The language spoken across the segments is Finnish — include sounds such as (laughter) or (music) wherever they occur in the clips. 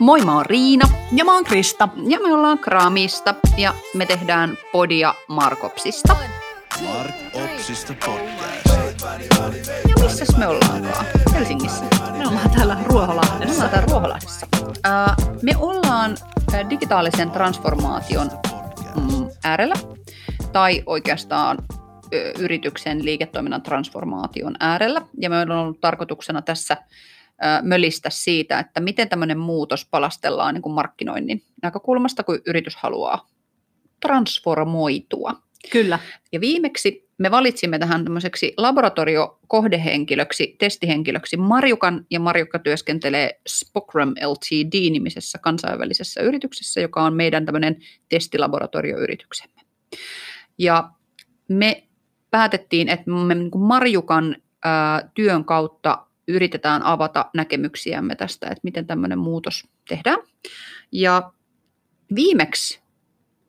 Moi, mä oon Riina Ja mä oon Krista. ja me ollaan Kramista ja me tehdään podia Markopsista. Mark Opsista podcast. Ja missäs me ollaankaan? Helsingissä. Me ollaan täällä Me Ruoholahdessa. ollaan täällä Ruoholahdessa. Ää, me ollaan ää, digitaalisen transformaation mm, äärellä, tai oikeastaan yrityksen liiketoiminnan transformaation äärellä. Ja me on ollut tarkoituksena tässä mölistä siitä, että miten tämmöinen muutos palastellaan niin kuin markkinoinnin näkökulmasta, kun yritys haluaa transformoitua. Kyllä. Ja viimeksi me valitsimme tähän tämmöiseksi laboratoriokohdehenkilöksi, testihenkilöksi Marjukan, ja Marjukka työskentelee Spokram Ltd-nimisessä kansainvälisessä yrityksessä, joka on meidän tämmöinen testilaboratorioyrityksemme. Ja me päätettiin, että me niin Marjukan ää, työn kautta yritetään avata näkemyksiämme tästä, että miten tämmöinen muutos tehdään. Ja viimeksi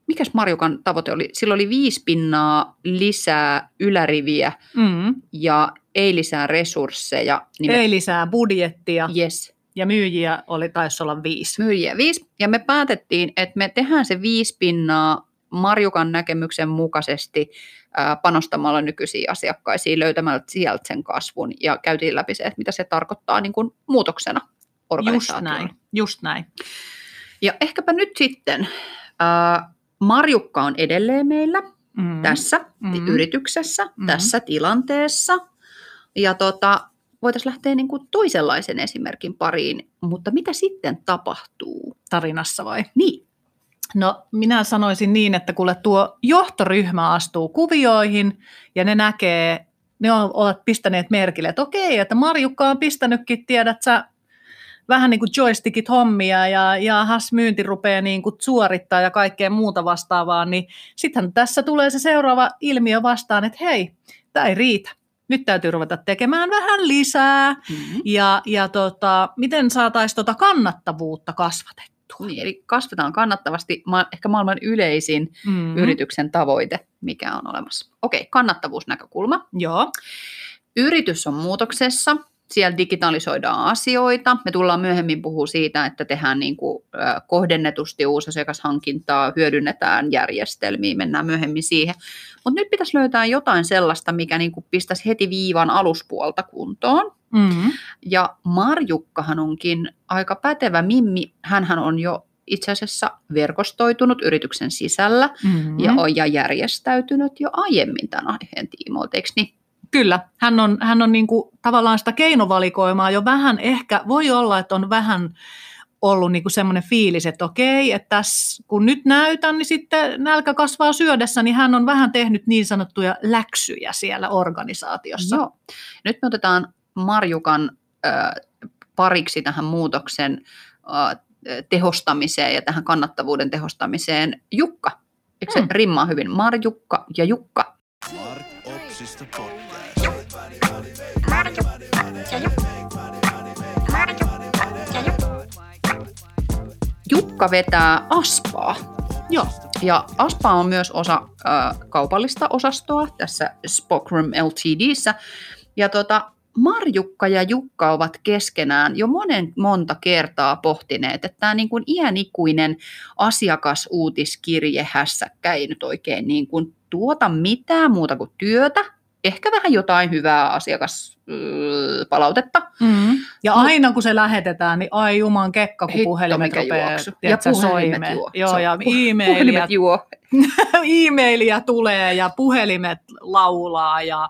mikäs Marjukan tavoite oli? Sillä oli viisi pinnaa lisää yläriviä Mm. ja ei lisää resursseja. Niin Ei lisää budjettia yes, ja myyjiä oli taisi olla viisi. myyjiä viisi. Ja me päätettiin, että me tehdään se viisi pinnaa Marjukan näkemyksen mukaisesti panostamalla nykyisiin asiakkaisiin, löytämällä sieltä sen kasvun ja käytiin läpi se, että mitä se tarkoittaa niin kuin muutoksena Just organisaatiolle. näin. Just näin. Ja ehkäpä nyt sitten, ää, Marjukka on edelleen meillä, Mm. tässä Mhm. yrityksessä, Mhm. tässä tilanteessa. Ja tota, voitaisiin lähteä niin kuin toisenlaisen esimerkin pariin, mutta mitä sitten tapahtuu? Tarinassa vai? Niin, No minä sanoisin niin, että kuule tuo johtoryhmä astuu kuvioihin ja ne näkee, ne on, ovat pistäneet merkille, että okei, että Marjukka on pistänytkin, tiedät sä, vähän niin kuin joystickit hommia ja, ja has myynti rupeaa niin kuin suorittaa ja kaikkea muuta vastaavaa, niin sittenhän tässä tulee se seuraava ilmiö vastaan, että hei, tämä ei riitä. Nyt täytyy ruveta tekemään vähän lisää mm-hmm. ja, ja tota, miten saataisiin tota kannattavuutta kasvatettua. Niin eli kasvetaan kannattavasti, ma- ehkä maailman yleisin Mm. yrityksen tavoite, mikä on olemassa. Okei, kannattavuusnäkökulma. Joo. Yritys on muutoksessa, siellä digitalisoidaan asioita. Me tullaan myöhemmin puhua siitä, että tehdään niin kuin, kohdennetusti uusasiakashankintaa, hyödynnetään järjestelmiä, mennään myöhemmin siihen. Mutta nyt pitäisi löytää jotain sellaista, mikä niin kuin pistäisi heti viivan aluspuolta kuntoon. Mm. Ja Marjukkahan onkin aika pätevä mimmi. Hänhän on jo itse asiassa verkostoitunut yrityksen sisällä Mm. ja, on, ja järjestäytynyt jo aiemmin tämän aiheen tiimoilta, eikö niin? Kyllä, hän on, hän on niin kuin tavallaan sitä keinovalikoimaa jo vähän, ehkä voi olla, että on vähän ollut niin kuin semmoinen fiilis, että okei, että tässä, kun nyt näytän, niin sitten nälkä kasvaa syödessä, niin hän on vähän tehnyt niin sanottuja läksyjä siellä organisaatiossa. Joo. Nyt me otetaan Marjukan äh, pariksi tähän muutoksen äh, tehostamiseen ja tähän kannattavuuden tehostamiseen Jukka. Eikö se Hmm. rimmaa hyvin? Marjukka ja Jukka. Mark Opsista podcast. Jukka vetää Aspaa. Joo. Ja Aspa on myös osa äh, kaupallista osastoa tässä Spokrum Ltdssä. Ja tota, Marjukka ja Jukka ovat keskenään jo monen monta kertaa pohtineet, että tämä niin kuin iänikuinen asiakasuutiskirje hässäkkä ei nyt oikein niin kuin tuota mitään muuta kuin työtä, ehkä vähän jotain hyvää asiakaspalautetta. Mm. Ja Mut- aina kun se lähetetään, niin ai juman kekka, kun puhelimet rupeaa Ja puhelimet soimeen. juo. Joo, ja e-mailia, (laughs) Puhelimet juo. (laughs) e-mailia tulee ja puhelimet laulaa ja,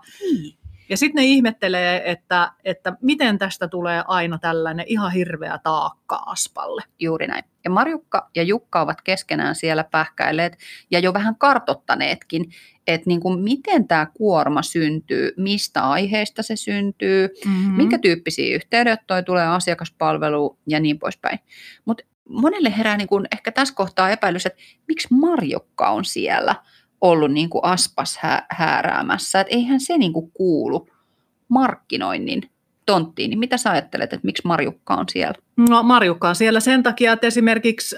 ja sitten ne ihmettelee, että, että miten tästä tulee aina tällainen ihan hirveä taakka Aspalle. Juuri näin. Ja Marjukka ja Jukka ovat keskenään siellä pähkäilleet ja jo vähän kartottaneetkin, että niin kuin miten tämä kuorma syntyy, mistä aiheesta se syntyy, Mm-hmm. minkä tyyppisiä yhteydenottoja tulee asiakaspalveluun ja niin poispäin. Mutta monelle herää niin kuin ehkä tässä kohtaa epäilys, että miksi Marjukka on siellä ollut niin kuin aspas hää- hääräämässä, että eihän se niin kuin kuulu markkinoinnin tonttiin. Niin mitä sä ajattelet, että miksi Marjukka on siellä? No Marjukka on siellä sen takia, että esimerkiksi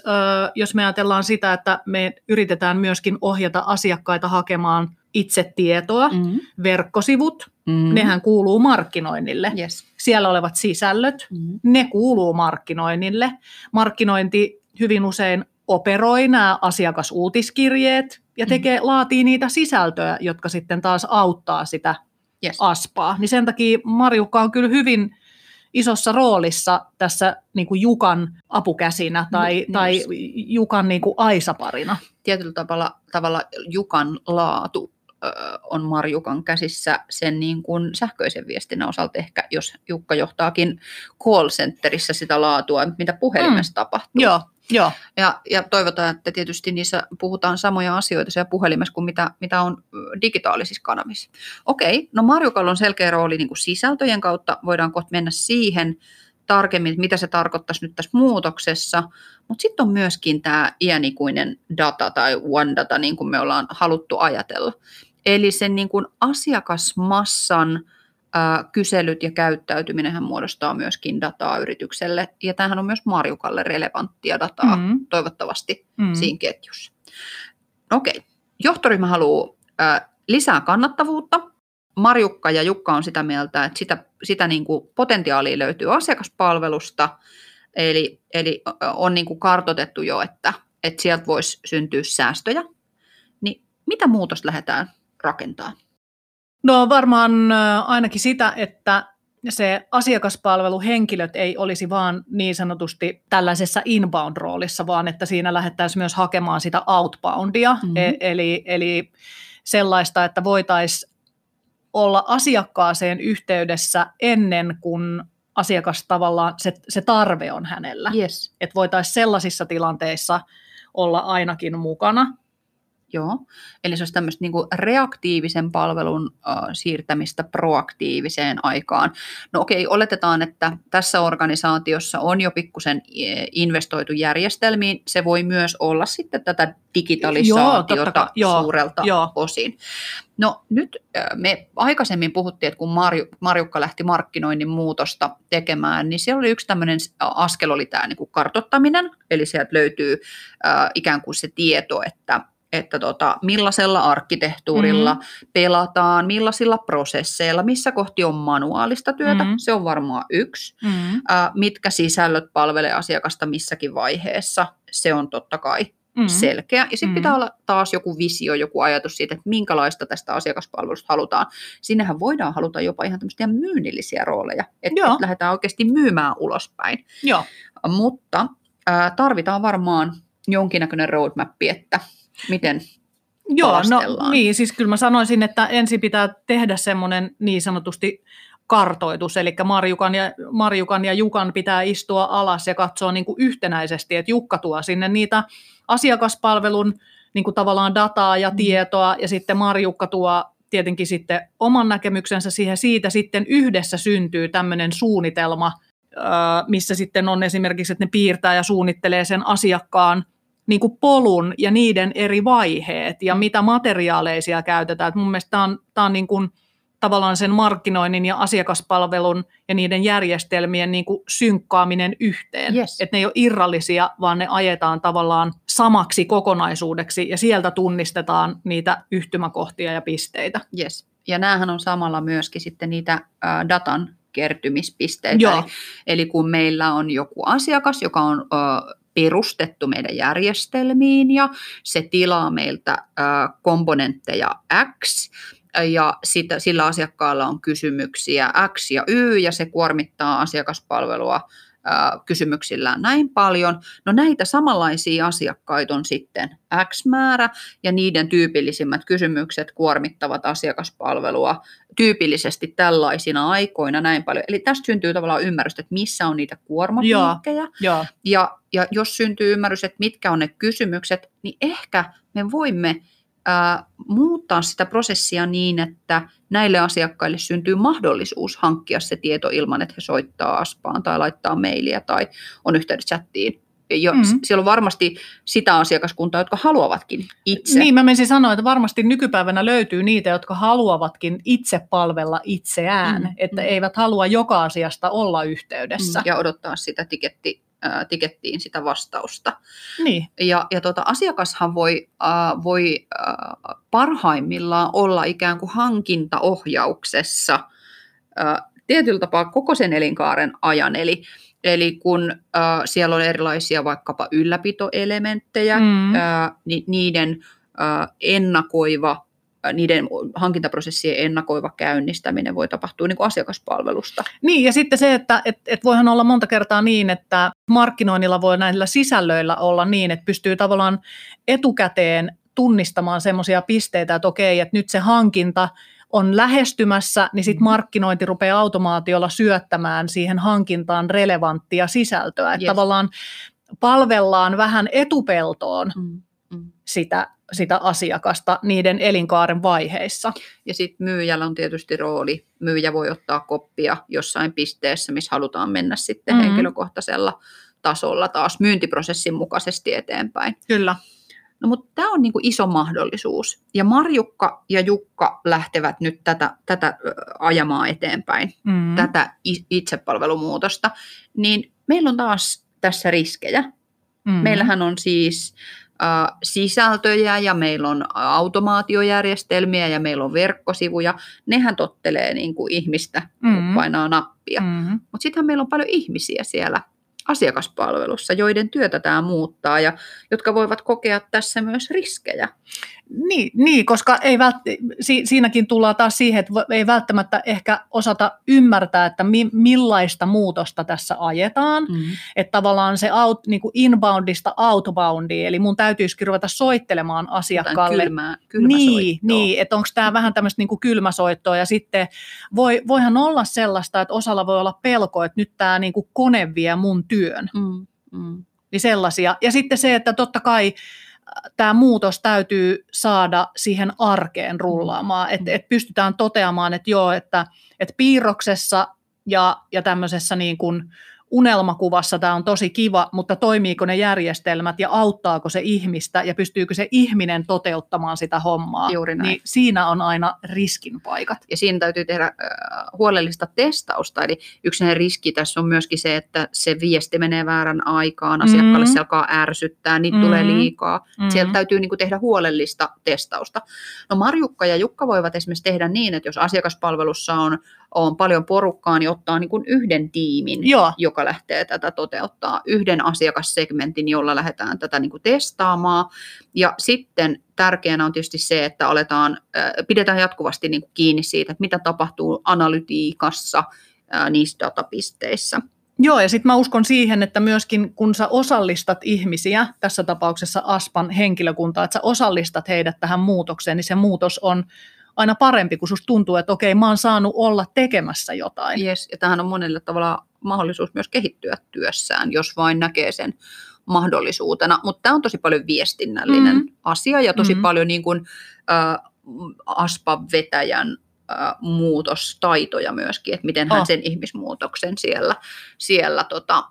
jos me ajatellaan sitä, että me yritetään myöskin ohjata asiakkaita hakemaan itse tietoa, Mm. verkkosivut, Mm. nehän kuuluu markkinoinnille. Yes. siellä olevat sisällöt, Mm. ne kuuluu markkinoinnille. Markkinointi hyvin usein operoi nämä asiakasuutiskirjeet ja tekee, laatii niitä sisältöjä, jotka sitten taas auttaa sitä Yes. aspaa. Niin sen takia Marjukka on kyllä hyvin isossa roolissa tässä niin kuin Jukan apukäsinä tai, Niin, tai. Jukan niin kuin aisaparina. Tietyllä tavalla, tavalla Jukan laatu ö, on Marjukan käsissä sen niin kuin sähköisen viestinnän osalta ehkä, jos Jukka johtaakin call centerissä sitä laatua, mitä puhelimessa mm. tapahtuu. Joo, joo. Ja, ja toivotaan, että tietysti niissä puhutaan samoja asioita siellä puhelimessa kuin mitä, mitä on digitaalisissa kanavissa. Okei, no Marjukalla on selkeä rooli niin kuin sisältöjen kautta, voidaan kohta mennä siihen tarkemmin, että mitä se tarkoittaisi nyt tässä muutoksessa, mutta sitten on myöskin tämä iänikuinen data tai one data, niin kuin me ollaan haluttu ajatella. Eli sen niin kuin asiakasmassan ää, kyselyt ja käyttäytyminen muodostaa myöskin dataa yritykselle, ja tämähän on myös Marjukalle relevanttia dataa Mm. toivottavasti Mm. siinä ketjussa. Okei, johtoryhmä haluaa ää, lisää kannattavuutta. Marjukka ja Jukka on sitä mieltä, että sitä, sitä niin kuin potentiaalia löytyy asiakaspalvelusta, eli, eli on niin kuin kartotettu jo, että, että sieltä voisi syntyä säästöjä. Niin mitä muutosta lähdetään rakentaa? No varmaan ainakin sitä, että se asiakaspalveluhenkilöt ei olisi vaan niin sanotusti tällaisessa inbound-roolissa, vaan että siinä lähdettäisiin myös hakemaan sitä outboundia, Mhm. e- eli, eli sellaista, että voitaisiin olla asiakkaaseen yhteydessä ennen kuin asiakas tavallaan, se, se tarve on hänellä. Yes. Että voitaisiin sellaisissa tilanteissa olla ainakin mukana. Joo, eli se olisi tämmöistä niin kuin reaktiivisen palvelun äh, siirtämistä proaktiiviseen aikaan. No okei, oletetaan, että tässä organisaatiossa on jo pikkusen eh, investoitu järjestelmiin. Se voi myös olla sitten tätä Joo, digitalisaatiota totta kai. Joo, suurelta joo. osin. No nyt me aikaisemmin puhuttiin, että kun Marju, Marjukka lähti markkinoinnin muutosta tekemään, niin siellä oli yksi tämmöinen askel oli tämä niin kuin kartottaminen, eli sieltä löytyy äh, ikään kuin se tieto, että että tota, millaisella arkkitehtuurilla mm-hmm. pelataan, millaisilla prosesseilla, missä kohti on manuaalista työtä, Mhm. se on varmaan yksi. Mm. Ää, mitkä sisällöt palvelee asiakasta missäkin vaiheessa, se on totta kai Mm. selkeä. Ja sitten Mhm. pitää olla taas joku visio, joku ajatus siitä, että minkälaista tästä asiakaspalvelusta halutaan. Sinnehän voidaan haluta jopa ihan tämmöisiä myynnillisiä rooleja, että et lähdetään oikeasti myymään ulospäin. Joo. Mutta ää, tarvitaan varmaan jonkinnäköinen roadmap, että miten Joo, no niin, siis kyllä mä sanoisin, että ensin pitää tehdä semmoinen niin sanotusti kartoitus, eli Marjukan ja, Marjukan ja Jukan pitää istua alas ja katsoa niin kuin yhtenäisesti, että Jukka tuo sinne niitä asiakaspalvelun niin kuin tavallaan dataa ja Mm. tietoa, ja sitten Marjukka tuo tietenkin sitten oman näkemyksensä siihen, siitä sitten yhdessä syntyy tämmöinen suunnitelma, missä sitten on esimerkiksi, että ne piirtää ja suunnittelee sen asiakkaan niin kuin polun ja niiden eri vaiheet ja mitä materiaaleja siellä käytetään. Et mun mielestä tämä on, tää on niin kuin tavallaan sen markkinoinnin ja asiakaspalvelun ja niiden järjestelmien niin kuin synkkaaminen yhteen. Yes. Että ne ei ole irrallisia, vaan ne ajetaan tavallaan samaksi kokonaisuudeksi ja sieltä tunnistetaan niitä yhtymäkohtia ja pisteitä. Yes. Ja näähän on samalla myöskin sitten niitä ää, datan kertymispisteitä. Joo. Eli, eli kun meillä on joku asiakas, joka on ö, perustettu meidän järjestelmiin ja se tilaa meiltä komponentteja X, ja sitä, sillä asiakkaalla on kysymyksiä X ja Y, ja se kuormittaa asiakaspalvelua ää, kysymyksillään näin paljon. No näitä samanlaisia asiakkaita on sitten X määrä, ja niiden tyypillisimmät kysymykset kuormittavat asiakaspalvelua tyypillisesti tällaisina aikoina näin paljon. Eli tästä syntyy tavallaan ymmärrystä, että missä on niitä kuormapiikkejä, Joo. ja, ja jos syntyy ymmärrys, että mitkä on ne kysymykset, niin ehkä me voimme ää, muuttaa sitä prosessia niin, että näille asiakkaille syntyy mahdollisuus hankkia se tieto ilman, että he soittaa aspaan tai laittaa mailia tai on yhteydessä chattiin. Jo, Mhm. mm. Siellä on varmasti sitä asiakaskuntaa, jotka haluavatkin itse. Niin, mä menisin sanoa, että varmasti nykypäivänä löytyy niitä, jotka haluavatkin itse palvella itseään, Mm, mm, että mm. eivät halua joka asiasta olla yhteydessä. ja odottaa sitä tiketti, ää, tikettiin sitä vastausta. Niin, Ja, ja tota, asiakashan voi, äh, voi äh, parhaimmillaan olla ikään kuin hankintaohjauksessa äh, tietyllä tapaa koko sen elinkaaren ajan. Eli, eli kun äh, siellä on erilaisia vaikkapa ylläpitoelementtejä, Mm. äh, ni, niiden äh, ennakoiva, niiden hankintaprosessien ennakoiva käynnistäminen voi tapahtua niin kuin asiakaspalvelusta. Niin, ja sitten se, että et, et voihan olla monta kertaa niin, että markkinoinnilla voi näillä sisällöillä olla niin, että pystyy tavallaan etukäteen tunnistamaan semmoisia pisteitä, että okei, että nyt se hankinta on lähestymässä, niin sitten Mhm. markkinointi rupeaa automaatiolla syöttämään siihen hankintaan relevanttia sisältöä. Että Yes. tavallaan palvellaan vähän etupeltoon Mm. Mm. sitä, sitä asiakasta niiden elinkaaren vaiheissa. Ja sitten myyjällä on tietysti rooli. Myyjä voi ottaa koppia jossain pisteessä, missä halutaan mennä sitten Mhm. henkilökohtaisella tasolla taas myyntiprosessin mukaisesti eteenpäin. Kyllä. No mutta tämä on niinku iso mahdollisuus. Ja Marjukka ja Jukka lähtevät nyt tätä, tätä ajamaan eteenpäin, Mm. tätä itsepalvelumuutosta. Niin meillä on taas tässä riskejä. Mm. Meillähän on siis sisältöjä ja meillä on automaatiojärjestelmiä ja meillä on verkkosivuja. Nehän tottelee niin kuin ihmistä, kun Mm. painaa nappia. Mm. Mutta sittenhän meillä on paljon ihmisiä siellä asiakaspalvelussa, joiden työtä tämä muuttaa ja jotka voivat kokea tässä myös riskejä. Niin, niin koska ei vält, si, siinäkin tullaan taas siihen, että ei välttämättä ehkä osata ymmärtää, että mi, millaista muutosta tässä ajetaan. Mm. Että tavallaan se out, niin kuin inboundista outboundiin, eli mun täytyisikin ruveta soittelemaan asiakkaalle. Kylmää, kylmä Niin, niin että onko tämä vähän tämmöistä niin kylmäsoittoa ja sitten voi, voihan olla sellaista, että osalla voi olla pelko, että nyt tämä niin kone vie mun työn. Mm. Mm. Niin sellaisia. Ja sitten se, että totta kai tämä muutos täytyy saada siihen arkeen rullaamaan, että et pystytään toteamaan, että joo, että et piirroksessa ja, ja tämmöisessä niin kuin unelmakuvassa tämä on tosi kiva, mutta toimiiko ne järjestelmät ja auttaako se ihmistä ja pystyykö se ihminen toteuttamaan sitä hommaa, Juuri näin. niin siinä on aina riskin paikat. Ja siinä täytyy tehdä huolellista testausta. Eli yksi riski tässä on myöskin se, että se viesti menee väärän aikaan, asiakkaalle Mm. se alkaa ärsyttää, niitä Mm. tulee liikaa. Mm. Sieltä täytyy niin kuin tehdä huolellista testausta. No Marjukka ja Jukka voivat esimerkiksi tehdä niin, että jos asiakaspalvelussa on, on paljon porukkaa, niin ottaa niin kuin yhden tiimin, Joo, joka lähtee tätä toteuttaa, yhden asiakassegmentin, jolla lähdetään tätä niin kuin testaamaan. Ja sitten tärkeänä on tietysti se, että aletaan, äh, pidetään jatkuvasti niin kuin kiinni siitä, että mitä tapahtuu analytiikassa äh, niissä datapisteissä. Joo, ja sitten mä uskon siihen, että myöskin kun sä osallistat ihmisiä, tässä tapauksessa ASPAN henkilökuntaa, että sä osallistat heidät tähän muutokseen, niin se muutos on aina parempi, kun susta tuntuu, että okei, mä oon saanut olla tekemässä jotain. Yes, ja tähän on monelle tavalla mahdollisuus myös kehittyä työssään, jos vain näkee sen mahdollisuutena. Mutta tämä on tosi paljon viestinnällinen Mm. asia ja tosi Mm. paljon niin kuin, äh, ASPA-vetäjän äh, muutostaitoja myöskin, että miten hän Oh. sen ihmismuutoksen siellä, siellä tota,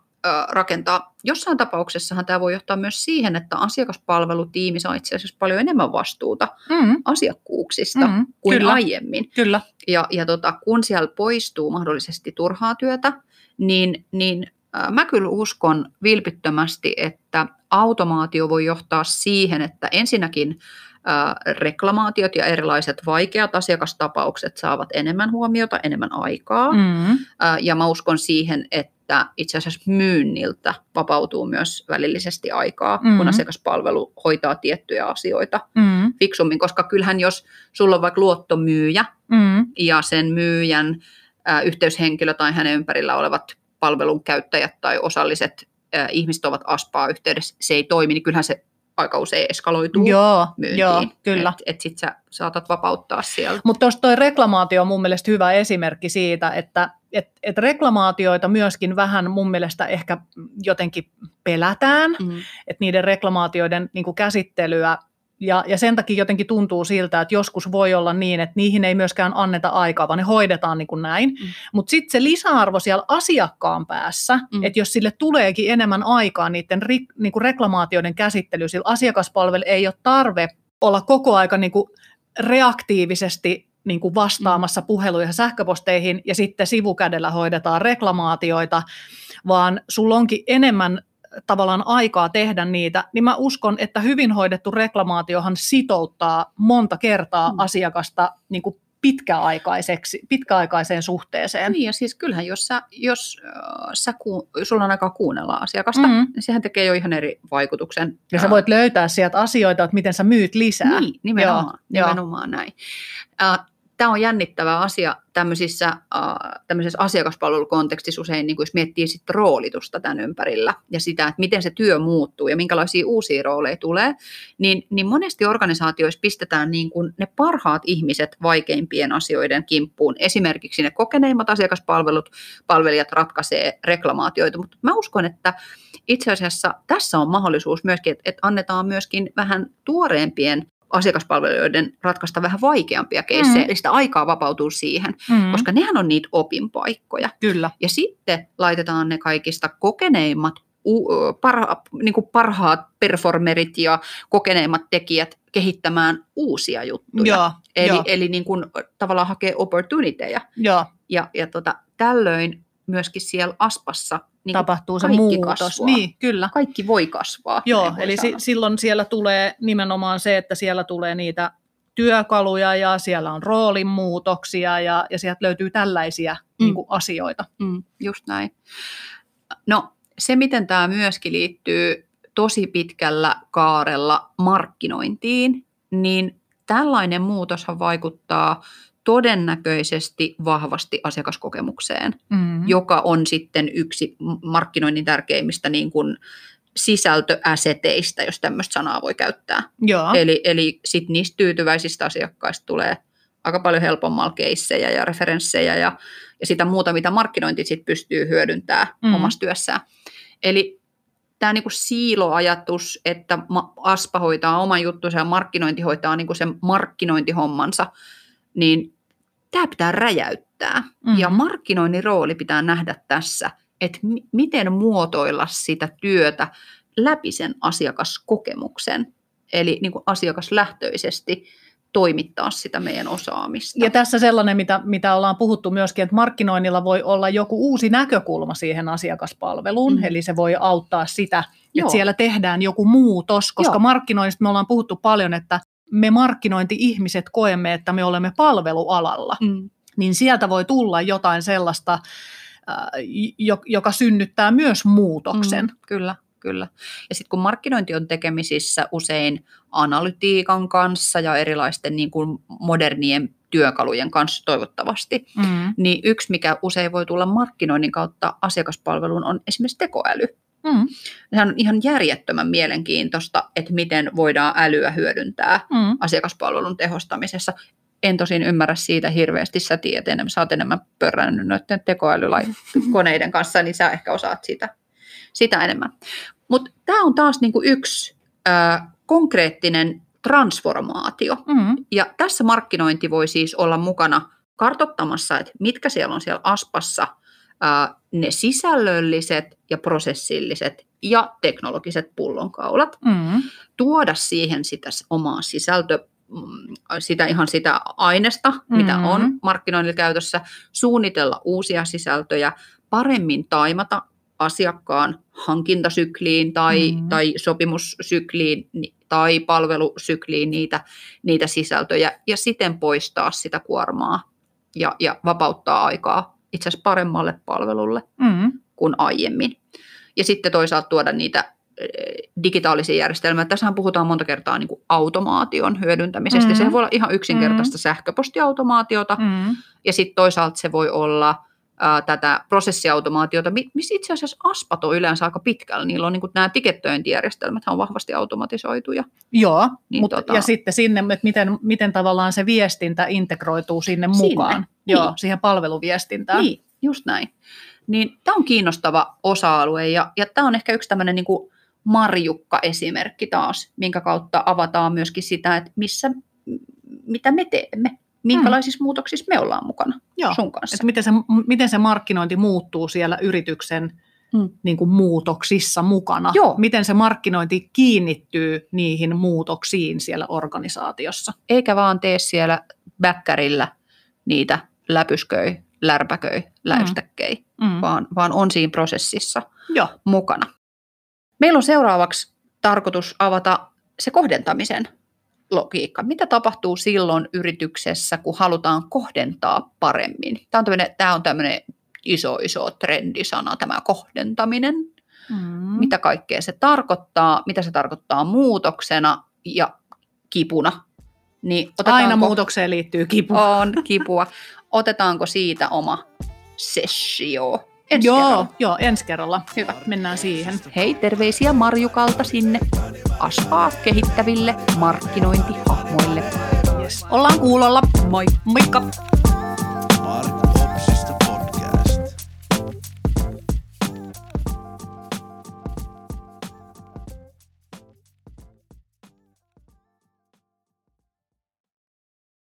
rakentaa. Jossain tapauksessahan tämä voi johtaa myös siihen, että asiakaspalvelutiimi saa itse asiassa paljon enemmän vastuuta Mm, asiakkuuksista mm, kuin kyllä, aiemmin. kyllä. Ja, ja tota, kun siellä poistuu mahdollisesti turhaa työtä, niin, niin mä kyllä uskon vilpittömästi, että automaatio voi johtaa siihen, että ensinnäkin reklamaatiot ja erilaiset vaikeat asiakastapaukset saavat enemmän huomiota, enemmän aikaa. Mm. Mm, Äh, ja mä uskon siihen, että itse asiassa myynniltä vapautuu myös välillisesti aikaa, mm. Mhm. kun asiakaspalvelu hoitaa tiettyjä asioita mm, fiksummin, koska kyllähän jos sulla on vaikka luottomyyjä, mm, ja sen myyjän ä, yhteyshenkilö tai hänen ympärillä olevat palvelun käyttäjät tai osalliset ä, ihmiset ovat aspaa yhteydessä, se ei toimi, niin kyllähän se aika usein eskaloituu joo, myyntiin. joo, kyllä. Että et sit sä saatat vapauttaa siellä. Mutta tuossa toi reklamaatio on mun mielestä hyvä esimerkki siitä, että et, et reklamaatioita myöskin vähän mun mielestä ehkä jotenkin pelätään, Mm. että niiden reklamaatioiden niin käsittelyä ja, ja sen takia jotenkin tuntuu siltä, että joskus voi olla niin, että niihin ei myöskään anneta aikaa, vaan ne hoidetaan niin kuin näin. Mm. Mutta sitten se lisäarvo siellä asiakkaan päässä, Mm. mm. että jos sille tuleekin enemmän aikaa niiden ri, niin kuin reklamaatioiden käsittelyyn, sillä asiakaspalvelu ei ole tarve olla koko aika niin kuin reaktiivisesti niin kuin vastaamassa mm. puheluihin ja sähköposteihin ja sitten sivukädellä hoidetaan reklamaatioita, vaan sulla onkin enemmän tavallaan aikaa tehdä niitä, niin mä uskon, että hyvin hoidettu reklamaatiohan sitouttaa monta kertaa Mm. asiakasta niin kuin pitkäaikaiseksi, pitkäaikaiseen suhteeseen. Niin, ja siis kyllähän jos, sä, jos äh, sä ku, sulla on aikaa kuunnella asiakasta, Mm. niin sehän tekee jo ihan eri vaikutuksen. Ja sä voit löytää sieltä asioita, että miten sä myyt lisää. Niin, nimenomaan, Joo, nimenomaan näin. Tämä on jännittävä asia tämmöisissä, tämmöisessä asiakaspalvelukontekstissa usein, niin kun jos miettii sit roolitusta tämän ympärillä ja sitä, että miten se työ muuttuu ja minkälaisia uusia rooleja tulee, niin, niin monesti organisaatioissa pistetään niin kuin ne parhaat ihmiset vaikeimpien asioiden kimppuun. Esimerkiksi ne kokeneimmat asiakaspalvelut, palvelijat ratkaisee reklamaatioita, mutta mä uskon, että itse asiassa tässä on mahdollisuus myöskin, että, että annetaan myöskin vähän tuoreempien asiakaspalvelijoiden ratkaista vähän vaikeampia keissejä, Mm. eli sitä aikaa vapautuu siihen, Mm. koska nehän on niitä opinpaikkoja. Kyllä. Ja sitten laitetaan ne kaikista kokeneimmat, parha, niin kuin parhaat performerit ja kokeneimmat tekijät kehittämään uusia juttuja. Joo, eli joo, eli niin kuin, tavallaan hakee opportunityja. joo. Ja, ja tota, tällöin myöskin siellä aspassa niin tapahtuu se muutos. kasvaa. Niin, kyllä. kaikki voi kasvaa. Joo, voi eli si- silloin siellä tulee nimenomaan se, että siellä tulee niitä työkaluja ja siellä on roolimuutoksia ja, ja sieltä löytyy tällaisia Mm. niin kuin asioita. Mm, just näin. No se, miten tämä myöskin liittyy tosi pitkällä kaarella markkinointiin, niin tällainen muutoshan vaikuttaa todennäköisesti vahvasti asiakaskokemukseen, Mm. joka on sitten yksi markkinoinnin tärkeimmistä niin kuin sisältöäseteistä, jos tämmöistä sanaa voi käyttää. Joo, Eli, eli sitten niistä tyytyväisistä asiakkaista tulee aika paljon helpommalla keissejä ja referenssejä ja, ja sitä muuta, mitä markkinointi sit pystyy hyödyntämään Mm. omassa työssään. Eli tämä niinku siiloajatus, että ASPA hoitaa oman juttunsa ja markkinointi hoitaa niinku sen markkinointihommansa, niin tämä pitää räjäyttää. Mhm. Ja markkinoinnin rooli pitää nähdä tässä, että mi- miten muotoilla sitä työtä läpi sen asiakaskokemuksen. Eli niin kuin asiakaslähtöisesti toimittaa sitä meidän osaamista. Ja tässä sellainen, mitä, mitä ollaan puhuttu myöskin, että markkinoinnilla voi olla joku uusi näkökulma siihen asiakaspalveluun, Mm. mm. eli se voi auttaa sitä, Joo. että siellä tehdään joku muutos, koska Joo. markkinoinnista me ollaan puhuttu paljon, että me markkinointi-ihmiset koemme, että me olemme palvelualalla, Mm. niin sieltä voi tulla jotain sellaista, äh, jo- joka synnyttää myös muutoksen. Mm, kyllä, kyllä. Ja sitten kun markkinointi on tekemisissä usein analytiikan kanssa ja erilaisten niin kuin modernien työkalujen kanssa toivottavasti, Mm. niin yksi, mikä usein voi tulla markkinoinnin kautta asiakaspalveluun, on esimerkiksi tekoäly. Mm. Sehän on ihan järjettömän mielenkiintoista, että miten voidaan älyä hyödyntää Mm. asiakaspalvelun tehostamisessa. En tosin ymmärrä siitä hirveästi, sä tiedät enemmän, sä oot enemmän pörrännyt noiden tekoälykoneiden (laughs) kanssa, niin sä ehkä osaat sitä, sitä enemmän. Mutta tämä on taas niinku yksi ää, konkreettinen transformaatio. Mm. Ja tässä markkinointi voi siis olla mukana kartottamassa, että mitkä siellä on siellä aspassa ää, ne sisällölliset ja prosessilliset ja teknologiset pullonkaulat Mm. tuoda siihen sitä omaa sisältö, mm, sitä ihan sitä aineesta, mitä Mhm. on markkinoinnilla käytössä, suunnitella uusia sisältöjä, paremmin taimata asiakkaan hankintasykliin tai, Mhm. tai sopimussykliin tai palvelusykliin niitä, niitä sisältöjä ja siten poistaa sitä kuormaa ja, ja vapauttaa aikaa itse asiassa paremmalle palvelulle Mm. kuin aiemmin. Ja sitten toisaalta tuoda niitä eh, digitaalisia järjestelmiä. Tässähän puhutaan monta kertaa niin kuin automaation hyödyntämisestä. Mm. Mm. Se voi olla ihan yksinkertaista mm. sähköpostiautomaatiota Mm. ja sitten toisaalta se voi olla ää, tätä prosessiautomaatiota, mi- missä itse asiassa aspat on yleensä aika pitkällä. Niillä on niin kuin nämä tikettöintijärjestelmät on vahvasti automatisoituja. Joo, Niin mut, tota- ja sitten sinne, että miten, miten tavallaan se viestintä integroituu sinne Sinne, mukaan. Joo, niin. siihen palveluviestintään. Niin, just näin. Niin tämä on kiinnostava osa-alue ja, ja tämä on ehkä yksi tämmöinen niin marjukka-esimerkki taas, minkä kautta avataan myöskin sitä, että missä, mitä me teemme, minkälaisissa mm. muutoksissa me ollaan mukana Joo. sun kanssa. Että miten, se, miten se markkinointi muuttuu siellä yrityksen Mm. niin kuin muutoksissa mukana. Joo. Miten se markkinointi kiinnittyy niihin muutoksiin siellä organisaatiossa. Eikä vaan tee siellä bäkkärillä niitä läpysköi, lärpäköi, läystäkkei, Mm. vaan, vaan on siinä prosessissa Joo. mukana. Meillä on seuraavaksi tarkoitus avata se kohdentamisen logiikka. Mitä tapahtuu silloin yrityksessä, kun halutaan kohdentaa paremmin? Tämä on tämmöinen, tämä on tämmöinen iso, iso trendisana, tämä kohdentaminen. Mm. Mitä kaikkea se tarkoittaa, mitä se tarkoittaa muutoksena ja kipuna. Niin Aina muutokseen liittyy kipu. On kipua. Otetaanko siitä oma sessio? Ensi joo, kerralla. joo, ensi kerralla. Hyvä. Mennään siihen. Hei, terveisiä Marjukalta sinne asfaa kehittäville markkinointihahmoille. Yes. Ollaan kuulolla. Moi! Moikka!